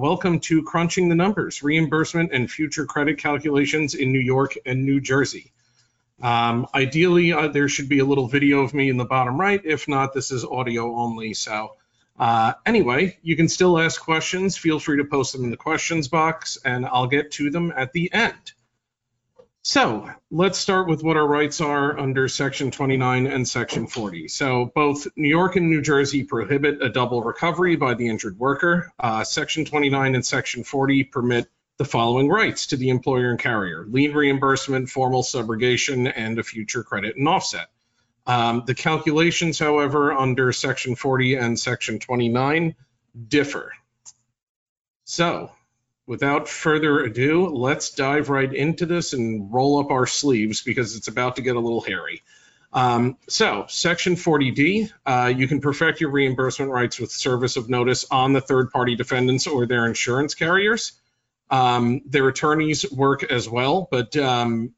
welcome to Crunching the Numbers, reimbursement and future credit calculations in New York and New Jersey. Um, ideally, uh, there should be a little video of me in the bottom right. If not, this is audio only. So uh, anyway, you can still ask questions. Feel free to post them in the questions box and I'll get to them at the end. So let's start with what our rights are under Section 29 and Section 40. So both New York and New Jersey prohibit a double recovery by the injured worker. Uh, Section 29 and Section 40 permit the following rights to the employer and carrier, lien reimbursement, formal subrogation, and a future credit and offset. Um, the calculations, however, under Section 40 and Section 29 differ. So without further ado, let's dive right into this and roll up our sleeves because it's about to get a little hairy. Um, so, Section 40D, uh, you can perfect your reimbursement rights with service of notice on the third party defendants or their insurance carriers. Um, their attorneys work as well, but um,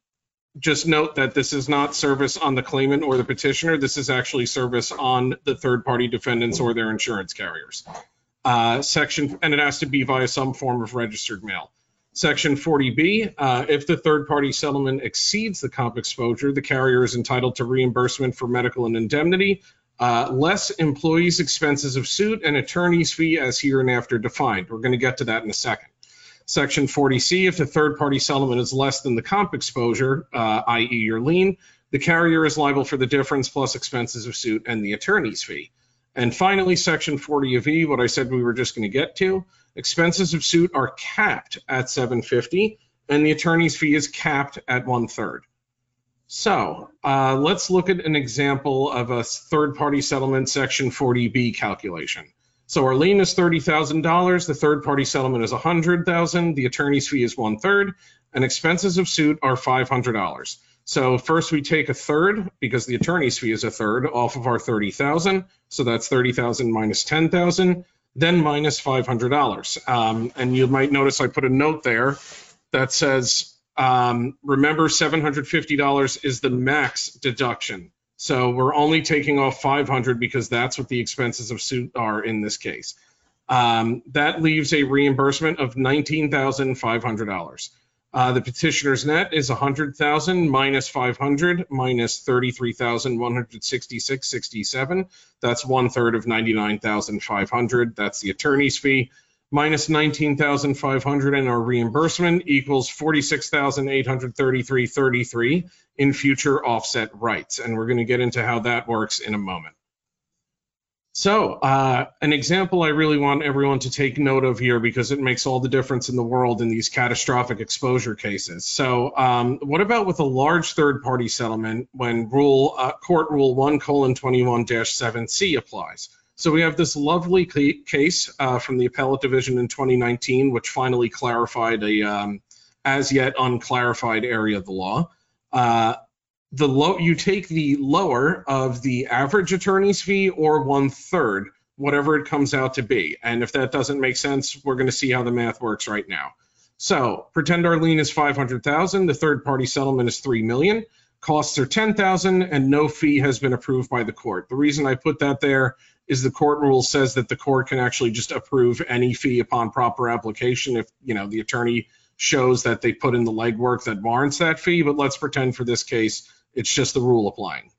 just note that this is not service on the claimant or the petitioner. This is actually service on the third party defendants or their insurance carriers uh, section, and it has to be via some form of registered mail. Section 40B, uh, if the third party settlement exceeds the comp exposure, the carrier is entitled to reimbursement for medical and indemnity, uh, less employees' expenses of suit, and attorney's fee as hereinafter defined. We're going to get to that in a second. Section 40C, if the third party settlement is less than the comp exposure, uh, i.e., your lien, the carrier is liable for the difference plus expenses of suit and the attorney's fee. And finally, section 40 of E, what I said we were just going to get to, expenses of suit are capped at 750 and the attorney's fee is capped at one third. So uh, let's look at an example of a third party settlement section 40B calculation. So our lien is $30,000, the third party settlement is 100,000, the attorney's fee is one third, and expenses of suit are $500. So first we take a third because the attorney's fee is a third off of our 30,000. So that's 30,000 minus 10,000, then minus $500. Um, and you might notice I put a note there that says, um, remember $750 is the max deduction. So we're only taking off 500 because that's what the expenses of suit are in this case. Um, that leaves a reimbursement of $19,500. Uh, the petitioner's net is 100,000 minus 500 minus 33,166.67. That's one third of 99,500. That's the attorney's fee. Minus 19,500 and our reimbursement equals 46,833.33 in future offset rights. And we're going to get into how that works in a moment. So, uh, an example I really want everyone to take note of here because it makes all the difference in the world in these catastrophic exposure cases. So, um, what about with a large third-party settlement when rule uh, court rule one colon 21 7 C applies? So we have this lovely case uh, from the appellate division in 2019, which finally clarified a um, as yet unclarified area of the law. The low you take the lower of the average attorney's fee or one third whatever it comes out to be. And if that doesn't make sense we're going to see how the math works right now. So pretend our lien is 500000 the third party settlement is 3 million. Costs are 10000 and no fee has been approved by the court. The reason i put that there is the court rule says that the court can actually just approve any fee upon proper application if you know the attorney shows that they put in the legwork that warrants that fee. But let's pretend for this case it's just the rule applying.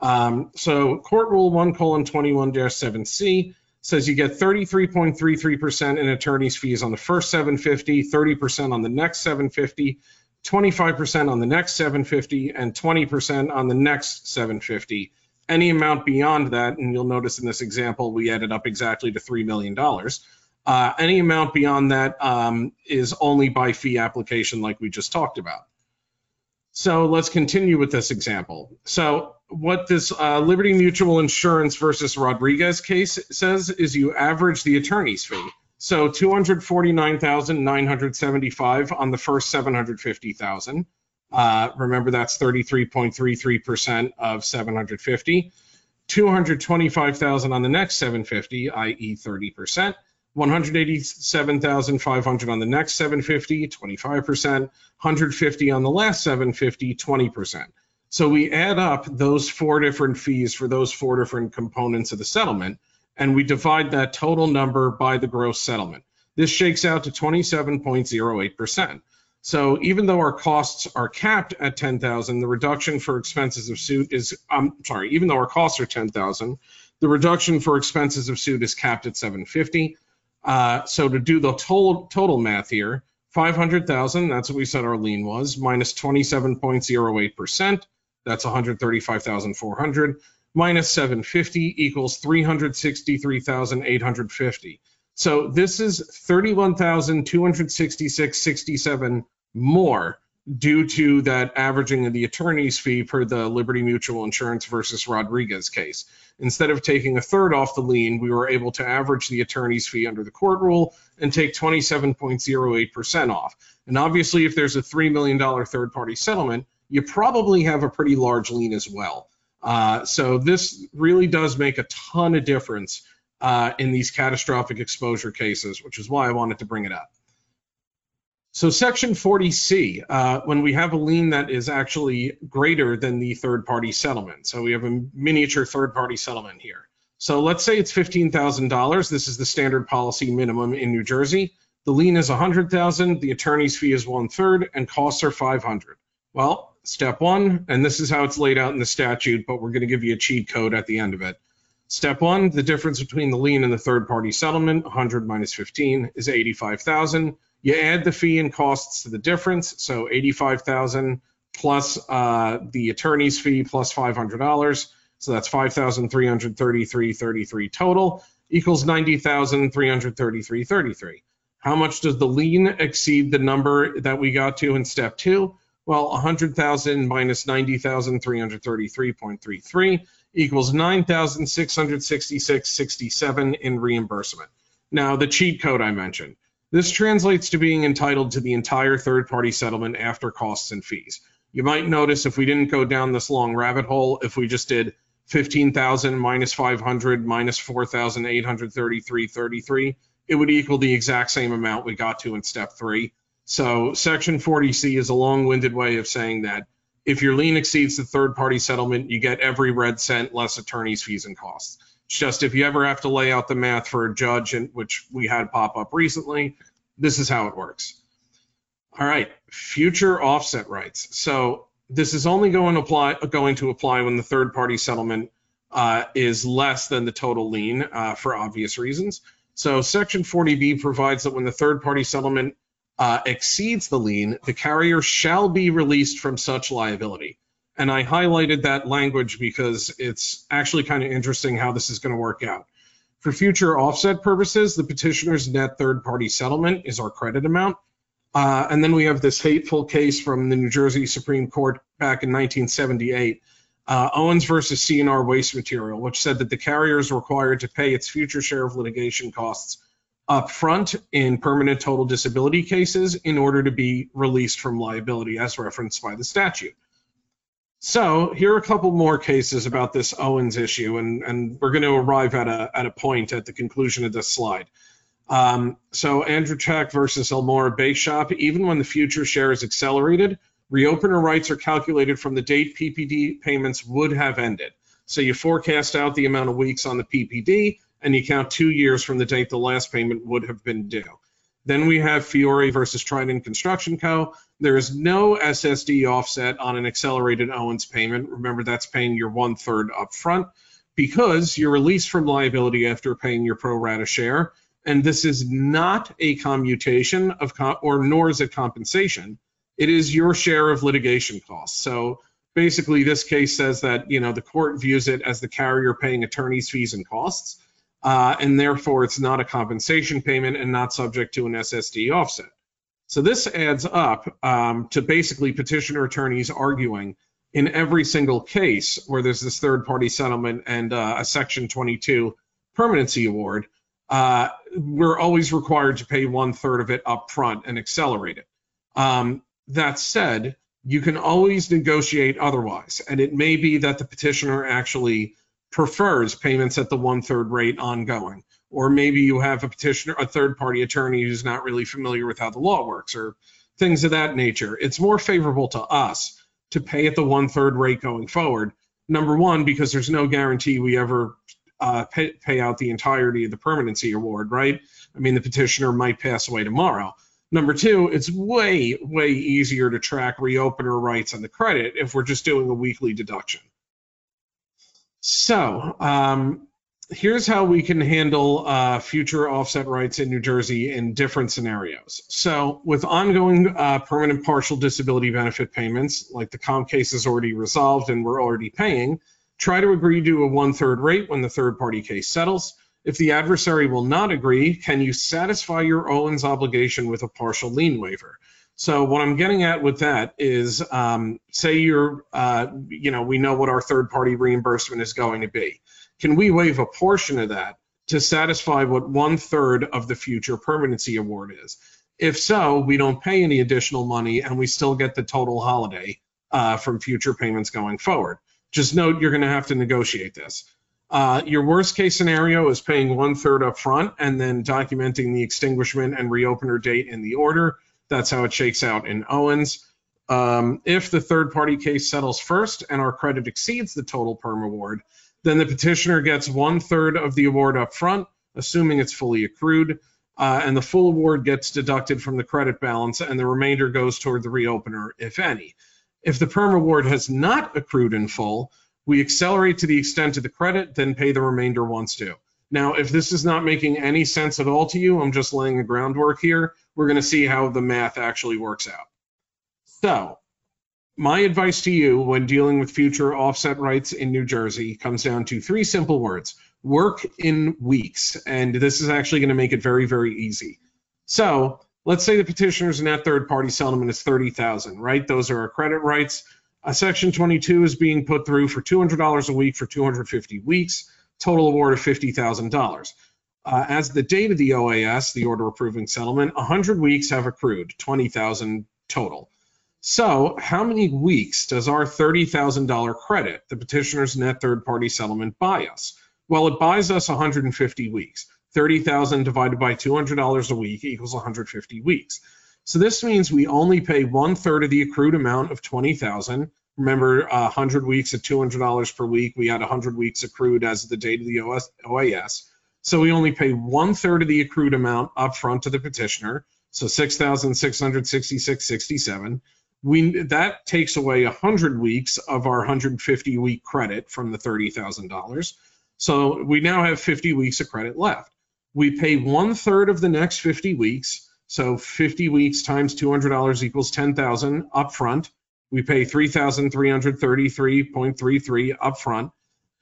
Um, so court rule 1 colon 21-7C says you get 33.33% in attorney's fees on the first 750, 30% on the next 750, 25% on the next 750, and 20% on the next 750. Any amount beyond that, and you'll notice in this example, we added up exactly to $3 million. Uh, any amount beyond that um, is only by fee application like we just talked about. So let's continue with this example. So what this uh, Liberty Mutual Insurance versus Rodriguez case says is you average the attorney's fee. So 249,975 on the first 750,000. Uh, remember that's 33.33% of 750. 225,000 on the next 750, i.e. 30%. 187,500 on the next 750, 25%, 150 on the last 750, 20%. So we add up those four different fees for those four different components of the settlement, and we divide that total number by the gross settlement. This shakes out to 27.08%. So even though our costs are capped at 10,000, the reduction for expenses of suit is, I'm sorry, even though our costs are 10,000, the reduction for expenses of suit is capped at 750. Uh, so to do the total, total math here, 500,000, that's what we said our lien was, minus 27.08%, that's 135,400, minus 750 equals 363,850. So this is 31,266.67 more due to that averaging of the attorney's fee per the Liberty Mutual Insurance versus Rodriguez case. Instead of taking a third off the lien, we were able to average the attorney's fee under the court rule and take 27.08% off. And obviously, if there's a $3 million third party settlement, you probably have a pretty large lien as well. Uh, so this really does make a ton of difference uh, in these catastrophic exposure cases, which is why I wanted to bring it up. So section 40C, uh, when we have a lien that is actually greater than the third party settlement. So we have a miniature third party settlement here. So let's say it's $15,000. This is the standard policy minimum in New Jersey. The lien is 100,000, the attorney's fee is one third, and costs are 500. Well, step one, and this is how it's laid out in the statute, but we're going to give you a cheat code at the end of it. Step one, the difference between the lien and the third party settlement, 100 minus 15 is 85,000. You add the fee and costs to the difference, so 85,000 plus uh, the attorney's fee plus $500. So that's 5,333.33 total equals 90,333.33. How much does the lien exceed the number that we got to in step two? Well, 100,000 minus 90,333.33 equals 9,666.67 in reimbursement. Now, the cheat code I mentioned. This translates to being entitled to the entire third party settlement after costs and fees. You might notice if we didn't go down this long rabbit hole, if we just did 15,000 minus 500 minus 4,833.33, it would equal the exact same amount we got to in step three. So section 40C is a long-winded way of saying that if your lien exceeds the third party settlement, you get every red cent less attorney's fees and costs. Just if you ever have to lay out the math for a judge, and which we had pop up recently, this is how it works. All right, future offset rights. So this is only going to apply going to apply when the third party settlement uh, is less than the total lien uh, for obvious reasons. So section 40B provides that when the third party settlement uh, exceeds the lien, the carrier shall be released from such liability. And I highlighted that language because it's actually kind of interesting how this is going to work out. For future offset purposes, the petitioner's net third party settlement is our credit amount. Uh, and then we have this hateful case from the New Jersey Supreme Court back in 1978, uh, Owens versus C&R Waste Material, which said that the carrier is required to pay its future share of litigation costs up front in permanent total disability cases in order to be released from liability as referenced by the statute. So here are a couple more cases about this Owens issue, and, and we're going to arrive at a, at a point at the conclusion of this slide. Um, so Andrzejczyk versus Elmore Bake Shop, even when the future share is accelerated, reopener rights are calculated from the date PPD payments would have ended. So you forecast out the amount of weeks on the PPD, and you count two years from the date the last payment would have been due. Then we have Fiore versus Trident Construction Co. There is no SSD offset on an accelerated Owens payment. Remember, that's paying your one third upfront because you're released from liability after paying your pro rata share. And this is not a commutation of, or nor is it compensation. It is your share of litigation costs. So basically, this case says that you know the court views it as the carrier paying attorneys' fees and costs uh, and therefore it's not a compensation payment and not subject to an SSD offset. So this adds up um, to basically petitioner attorneys arguing in every single case where there's this third party settlement and uh, a Section 22 permanency award, uh, we're always required to pay one third of it up front and accelerate it. Um, that said, you can always negotiate otherwise, and it may be that the petitioner actually prefers payments at the one third rate ongoing. Or maybe you have a petitioner, a third party attorney who's not really familiar with how the law works or things of that nature. It's more favorable to us to pay at the one third rate going forward. Number one, because there's no guarantee we ever uh, pay, pay out the entirety of the permanency award, right? I mean, the petitioner might pass away tomorrow. Number two, it's way, way easier to track reopener rights on the credit if we're just doing a weekly deduction. So um, here's how we can handle uh, future offset rights in New Jersey in different scenarios. So with ongoing uh, permanent partial disability benefit payments, like the comp case is already resolved and we're already paying, try to agree to a one-third rate when the third party case settles. If the adversary will not agree, can you satisfy your Owens obligation with a partial lien waiver? So what I'm getting at with that is, um, say you're, uh, you know, we know what our third party reimbursement is going to be can we waive a portion of that to satisfy what one third of the future permanency award is? If so, we don't pay any additional money and we still get the total holiday uh, from future payments going forward. Just note you're going to have to negotiate this. Uh, your worst case scenario is paying one third up front and then documenting the extinguishment and reopener date in the order. That's how it shakes out in Owens. Um, if the third party case settles first and our credit exceeds the total perm award, then the petitioner gets one third of the award up front, assuming it's fully accrued, uh, and the full award gets deducted from the credit balance, and the remainder goes toward the reopener, if any. If the perm award has not accrued in full, we accelerate to the extent of the credit, then pay the remainder once due. Now, if this is not making any sense at all to you, I'm just laying the groundwork here. We're going to see how the math actually works out. So my advice to you when dealing with future offset rights in New Jersey comes down to three simple words work in weeks. And this is actually going to make it very, very easy. So let's say the petitioner's net third party settlement is 30,000, right? Those are our credit rights. A section 22 is being put through for $200 a week for 250 weeks, total award of $50,000. Uh, as the date of the OAS, the order approving settlement, 100 weeks have accrued, 20,000 total. So, how many weeks does our $30,000 credit, the petitioner's net third party settlement, buy us? Well, it buys us 150 weeks. 30,000 divided by $200 a week equals 150 weeks. So this means we only pay one third of the accrued amount of 20,000. Remember, uh, 100 weeks at $200 per week. We had 100 weeks accrued as of the date of the OS, OAS. So we only pay one third of the accrued amount upfront to the petitioner. So 6,666.67 we that takes away 100 weeks of our 150 week credit from the $30,000. So we now have 50 weeks of credit left. We pay one third of the next 50 weeks. So 50 weeks times $200 equals 10,000 upfront. We pay 3,333.33 upfront.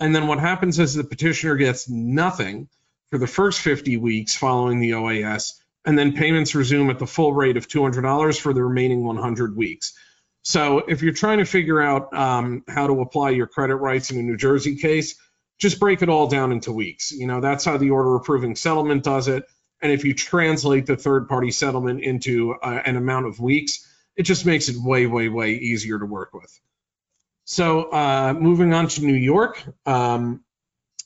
And then what happens is the petitioner gets nothing for the first 50 weeks following the OAS and then payments resume at the full rate of $200 for the remaining 100 weeks. So if you're trying to figure out um, how to apply your credit rights in a New Jersey case, just break it all down into weeks. You know, that's how the order approving settlement does it. And if you translate the third party settlement into uh, an amount of weeks, it just makes it way, way, way easier to work with. So uh, moving on to New York, um,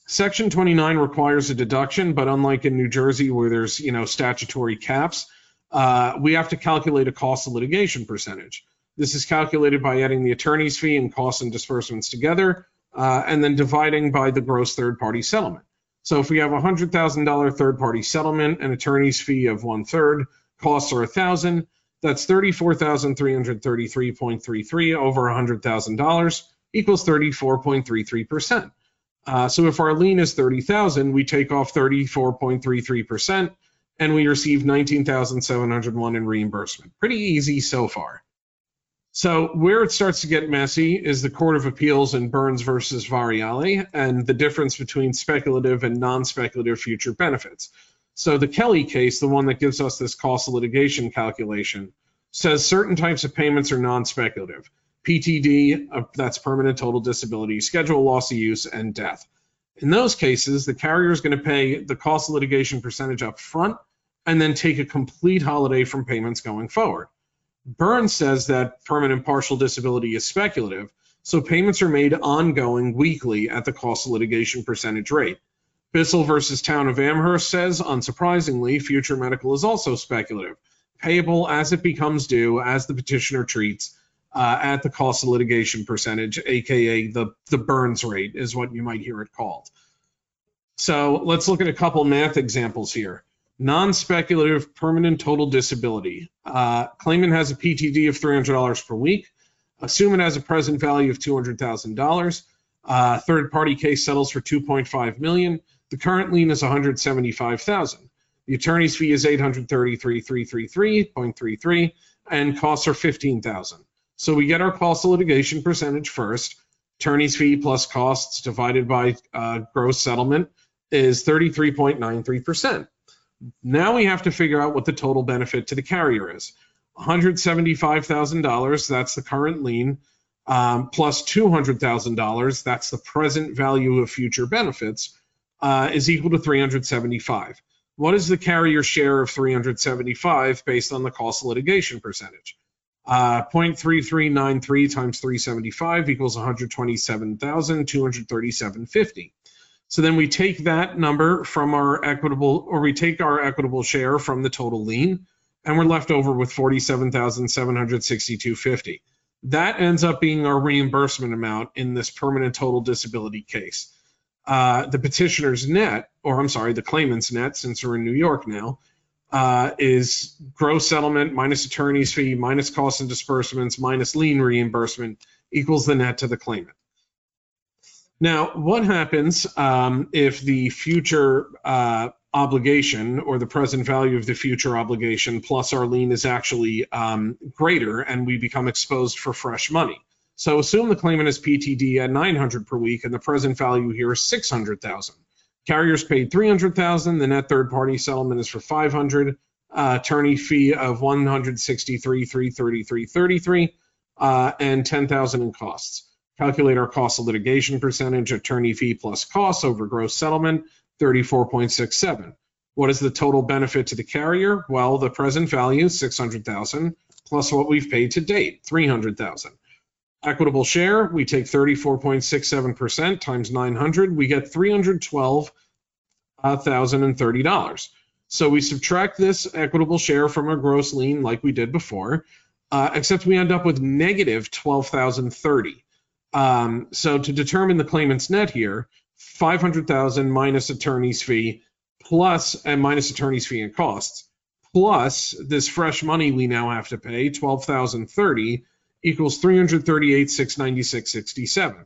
Section 29 requires a deduction, but unlike in New Jersey where there's, you know, statutory caps, uh, we have to calculate a cost of litigation percentage. This is calculated by adding the attorney's fee and costs and disbursements together, uh, and then dividing by the gross third-party settlement. So if we have a $100,000 third-party settlement, an attorney's fee of one third, costs are a thousand, that's 34,333.33 over $100,000 equals 34.33%. Uh, so if our lien is 30,000, we take off 34.33% and we receive 19,701 in reimbursement. Pretty easy so far. So where it starts to get messy is the Court of Appeals in Burns versus Varriale and the difference between speculative and non-speculative future benefits. So the Kelly case, the one that gives us this cost of litigation calculation, says certain types of payments are non-speculative. PTD, uh, that's permanent total disability, schedule loss of use, and death. In those cases, the carrier is going to pay the cost of litigation percentage up front and then take a complete holiday from payments going forward. Burns says that permanent partial disability is speculative, so payments are made ongoing weekly at the cost of litigation percentage rate. Bissell versus Town of Amherst says, unsurprisingly, future medical is also speculative, payable as it becomes due as the petitioner treats uh, at the cost of litigation percentage, aka the the Burns rate, is what you might hear it called. So let's look at a couple math examples here. Non-speculative permanent total disability. Uh, claimant has a PTD of $300 per week. Assume it has a present value of $200,000. Uh, third party case settles for 2.5 million. The current lien is 175,000. The attorney's fee is 833,333.33 and costs are 15,000. So we get our cost of litigation percentage first. Attorney's fee plus costs divided by uh, gross settlement is 33.93%. Now we have to figure out what the total benefit to the carrier is. $175,000, that's the current lien, um, plus $200,000, that's the present value of future benefits, uh, is equal to 375. What is the carrier share of 375 based on the cost of litigation percentage? Uh, 0.3393 times 375 equals 127,237.50. So then we take that number from our equitable, or we take our equitable share from the total lien, and we're left over with 47,762.50. That ends up being our reimbursement amount in this permanent total disability case. Uh, the petitioner's net, or I'm sorry, the claimant's net, since we're in New York now, uh, is gross settlement minus attorney's fee minus costs and disbursements minus lien reimbursement equals the net to the claimant. Now, what happens um, if the future uh, obligation or the present value of the future obligation plus our lien is actually um, greater and we become exposed for fresh money? So assume the claimant has PTD at 900 per week and the present value here is 600,000. Carriers paid 300,000. The net third party settlement is for 500. Uh, attorney fee of 163, 333, 33, uh, and 10,000 in costs. Calculate our cost of litigation percentage, attorney fee plus costs over gross settlement, 34.67. What is the total benefit to the carrier? Well, the present value, is 600,000, plus what we've paid to date, 300,000. Equitable share, we take 34.67% times 900, we get $312,030. So we subtract this equitable share from our gross lien like we did before, uh, except we end up with negative 12,030. Um, so to determine the claimant's net here, 500,000 minus attorney's fee plus and minus attorney's fee and costs plus this fresh money we now have to pay 12,030 equals 338,696.67.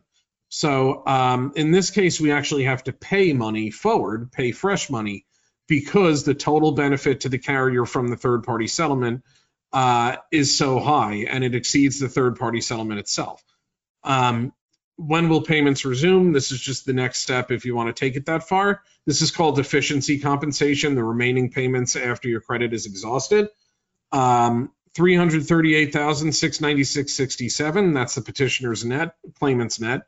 So um, in this case, we actually have to pay money forward, pay fresh money, because the total benefit to the carrier from the third party settlement uh, is so high and it exceeds the third party settlement itself. Um, when will payments resume? This is just the next step if you want to take it that far. This is called deficiency compensation, the remaining payments after your credit is exhausted. Um, 338,696.67, that's the petitioner's net, claimant's net,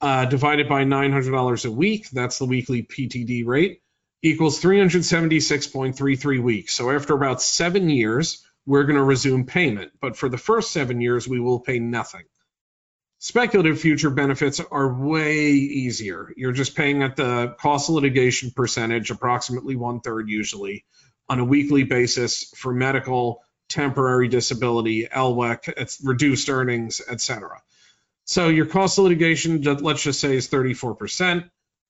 uh, divided by $900 a week, that's the weekly PTD rate, equals 376.33 weeks. So after about seven years, we're going to resume payment. But for the first seven years, we will pay nothing. Speculative future benefits are way easier. You're just paying at the cost of litigation percentage, approximately one third usually, on a weekly basis for medical, temporary disability, LWEC, it's reduced earnings, etc. So your cost of litigation, let's just say, is 34%.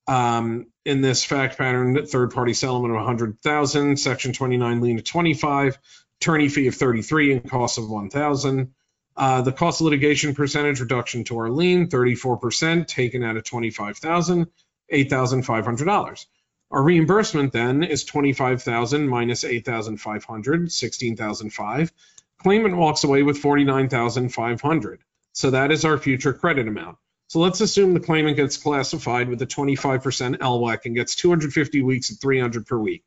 Um, in this fact pattern, third party settlement of 100,000, section 29 lien of 25, attorney fee of 33 and cost of 1,000. Uh, the cost of litigation percentage reduction to our lien, 34%, taken out of 25,000, $8,500. Our reimbursement then is 25,000 minus 8,500, 16,005. Claimant walks away with 49,500. So that is our future credit amount. So let's assume the claimant gets classified with a 25% LWEC and gets 250 weeks at 300 per week.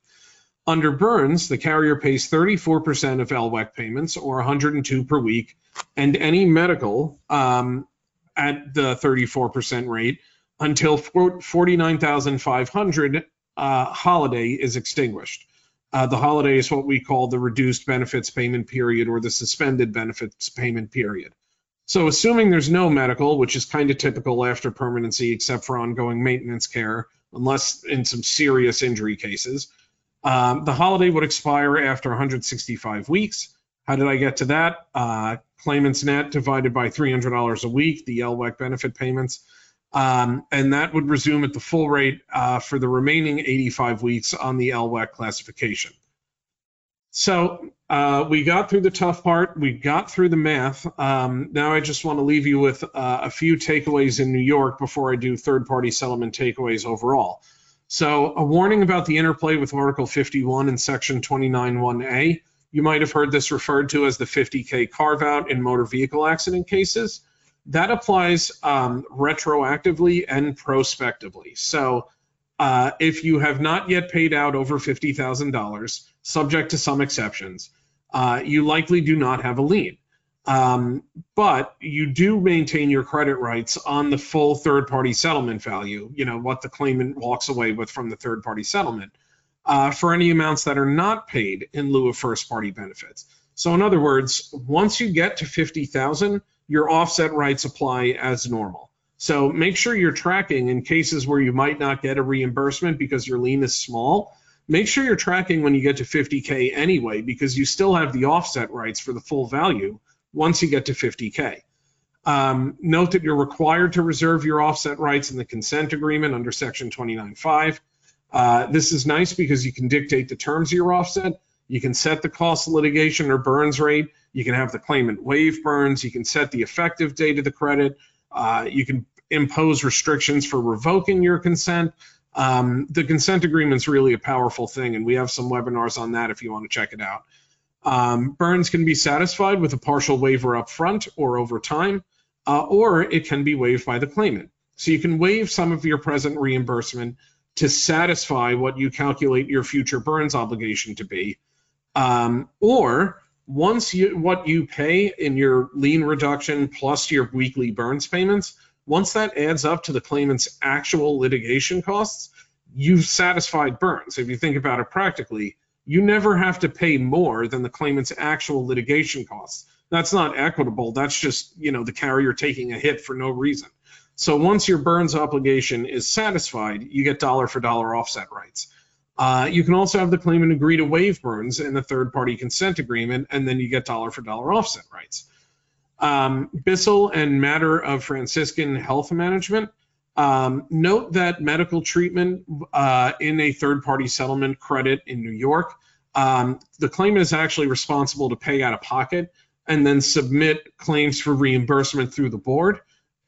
Under Burns, the carrier pays 34% of LWEC payments or 102 per week, and any medical um, at the 34% rate until 49,500 uh, holiday is extinguished. Uh, the holiday is what we call the reduced benefits payment period or the suspended benefits payment period. So assuming there's no medical, which is kind of typical after permanency except for ongoing maintenance care, unless in some serious injury cases, um, the holiday would expire after 165 weeks. How did I get to that? Uh, claimant's net divided by $300 a week, the LWEC benefit payments, Um, and that would resume at the full rate uh, for the remaining 85 weeks on the LWEC classification. So uh, we got through the tough part. We got through the math. Um, now I just want to leave you with uh, a few takeaways in New York before I do third-party settlement takeaways overall. So a warning about the interplay with Article 51 and Section 29.1a. You might have heard this referred to as the 50K carve out in motor vehicle accident cases. That applies um, retroactively and prospectively. So uh, if you have not yet paid out over $50,000, subject to some exceptions, uh, you likely do not have a lien. Um, but you do maintain your credit rights on the full third party settlement value, you know, what the claimant walks away with from the third party settlement uh, for any amounts that are not paid in lieu of first party benefits. So in other words, once you get to 50,000, your offset rights apply as normal. So make sure you're tracking in cases where you might not get a reimbursement because your lien is small. Make sure you're tracking when you get to 50K anyway, because you still have the offset rights for the full value once you get to 50K. Um, note that you're required to reserve your offset rights in the consent agreement under Section 29.5. Uh, this is nice because you can dictate the terms of your offset. You can set the cost of litigation or burns rate. You can have the claimant waive burns. You can set the effective date of the credit. Uh, you can impose restrictions for revoking your consent. Um, the consent agreement is really a powerful thing, and we have some webinars on that if you want to check it out. Um, burns can be satisfied with a partial waiver up front or over time, uh, or it can be waived by the claimant. So you can waive some of your present reimbursement to satisfy what you calculate your future burns obligation to be. Um, or once you what you pay in your lien reduction plus your weekly burns payments, once that adds up to the claimant's actual litigation costs, you've satisfied burns. If you think about it practically, you never have to pay more than the claimant's actual litigation costs. That's not equitable. That's just, you know, the carrier taking a hit for no reason. So once your burns obligation is satisfied, you get dollar for dollar offset rights. Uh, you can also have the claimant agree to waive burns in the third party consent agreement, and then you get dollar for dollar offset rights. Um, Bissell and matter of Franciscan health management. Um, note that medical treatment uh, in a third party settlement credit in New York um, the claimant is actually responsible to pay out of pocket and then submit claims for reimbursement through the board.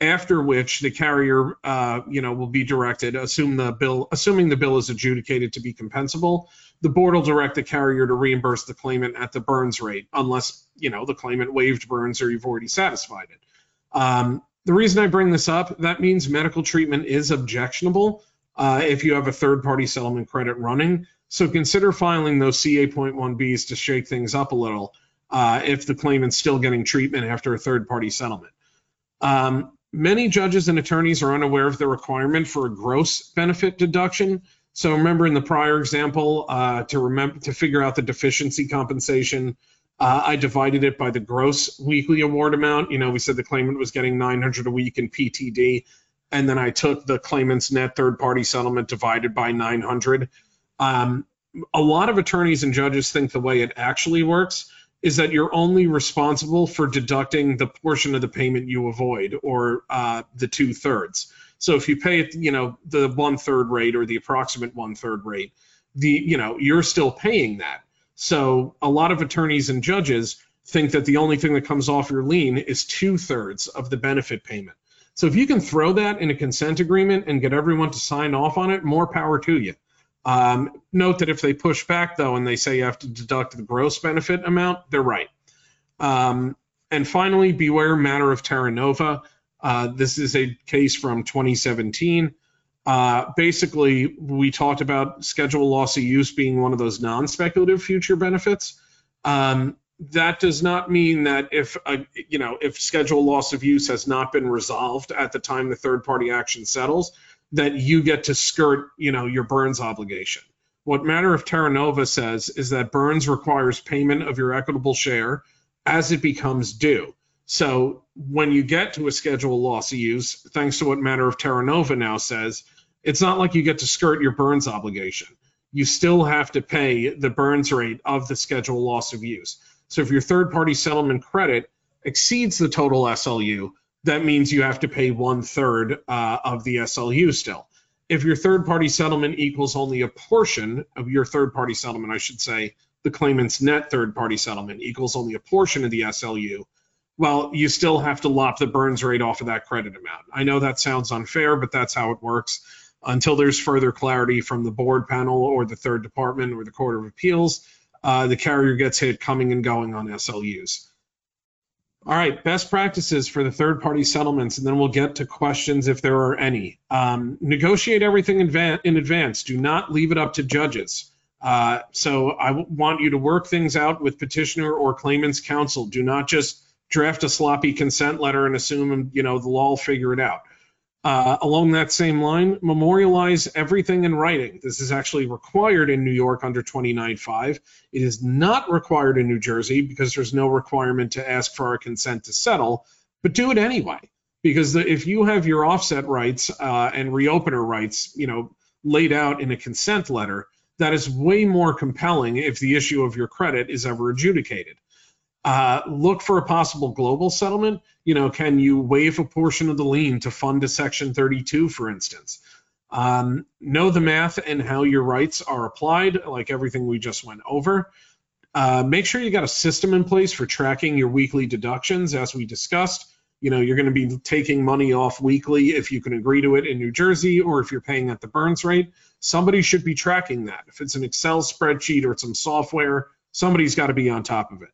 After which the carrier, uh, you know, will be directed, assume the bill, assuming the bill is adjudicated to be compensable, the board will direct the carrier to reimburse the claimant at the burns rate, unless you know the claimant waived burns or you've already satisfied it. Um, the reason I bring this up, that means medical treatment is objectionable uh, if you have a third-party settlement credit running. So consider filing those C-8.1Bs to shake things up a little uh, if the claimant's still getting treatment after a third party settlement. Um, many judges and attorneys are unaware of the requirement for a gross benefit deduction. So remember in the prior example, uh, to remember to figure out the deficiency compensation, uh, I divided it by the gross weekly award amount. You know, we said the claimant was getting 900 a week in PTD, and then I took the claimant's net third party settlement divided by 900. Um, a lot of attorneys and judges think the way it actually works is that you're only responsible for deducting the portion of the payment you avoid or uh, the two thirds. So if you pay you know, the one third rate or the approximate one third rate, the you know you're still paying that. So a lot of attorneys and judges think that the only thing that comes off your lien is two thirds of the benefit payment. So if you can throw that in a consent agreement and get everyone to sign off on it, more power to you. Um, note that if they push back though and they say you have to deduct the gross benefit amount, they're right. Um, and finally, beware matter of Terranova. Uh, this is a case from 2017. Uh, basically, we talked about schedule loss of use being one of those non-speculative future benefits. Um, that does not mean that if a, you know if schedule loss of use has not been resolved at the time the third party action settles, that you get to skirt, you know, your Burns obligation. What Matter of Terranova says is that Burns requires payment of your equitable share as it becomes due. So when you get to a schedule loss of use, thanks to what Matter of Terranova now says, it's not like you get to skirt your Burns obligation. You still have to pay the Burns rate of the schedule loss of use. So if your third party settlement credit exceeds the total SLU, that means you have to pay one third uh, of the SLU still. If your third party settlement equals only a portion of your third party settlement, I should say, the claimant's net third party settlement equals only a portion of the SLU, well, you still have to lop the burns rate off of that credit amount. I know that sounds unfair, but that's how it works. Until there's further clarity from the board panel or the third department or the Court of Appeals, uh, the carrier gets hit coming and going on SLUs. All right, best practices for the third party settlements, and then we'll get to questions if there are any. Um, negotiate everything in, in, advance. Do not leave it up to judges. Uh, so I want you to work things out with petitioner or claimant's counsel. Do not just draft a sloppy consent letter and assume, you know, the law will figure it out. Uh, along that same line, memorialize everything in writing. This is actually required in New York under 29.5. It is not required in New Jersey because there's no requirement to ask for our consent to settle, but do it anyway. Because the, if you have your offset rights uh, and reopener rights, you know, laid out in a consent letter, that is way more compelling if the issue of your credit is ever adjudicated. Uh, look for a possible global settlement. You know, can you waive a portion of the lien to fund a Section 32, for instance? Um, know the math and how your rights are applied, like everything we just went over. Uh, make sure you got a system in place for tracking your weekly deductions, as we discussed. You know, you're going to be taking money off weekly if you can agree to it in New Jersey or if you're paying at the Burns rate. Somebody should be tracking that. If it's an Excel spreadsheet or some software, somebody's got to be on top of it.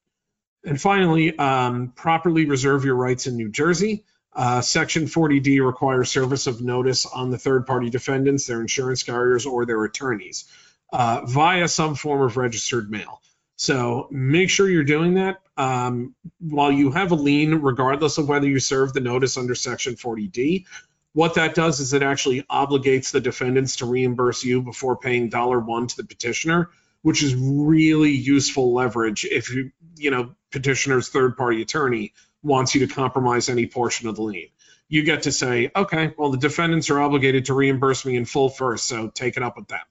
And finally, um, properly reserve your rights in New Jersey. Uh, Section 40D requires service of notice on the third party defendants, their insurance carriers, or their attorneys uh, via some form of registered mail. So make sure you're doing that. Um, while you have a lien, regardless of whether you serve the notice under Section 40D, what that does is it actually obligates the defendants to reimburse you before paying dollar one to the petitioner which is really useful leverage if you, you know, petitioner's third party attorney wants you to compromise any portion of the lien. You get to say, okay, well, the defendants are obligated to reimburse me in full first, so take it up with them.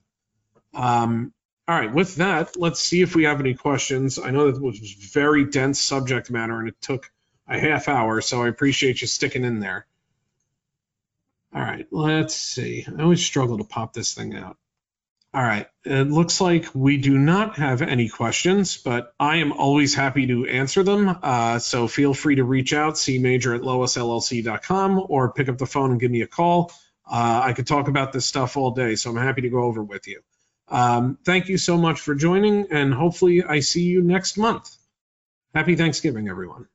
Um, all right, with that, let's see if we have any questions. I know that was very dense subject matter and it took a half hour, so I appreciate you sticking in there. All right, let's see. I always struggle to pop this thing out. All right. It looks like we do not have any questions, but I am always happy to answer them. Uh, so feel free to reach out, cmajor at loisllc.com, or pick up the phone and give me a call. Uh, I could talk about this stuff all day, so I'm happy to go over with you. Um, thank you so much for joining, and hopefully I see you next month. Happy Thanksgiving, everyone.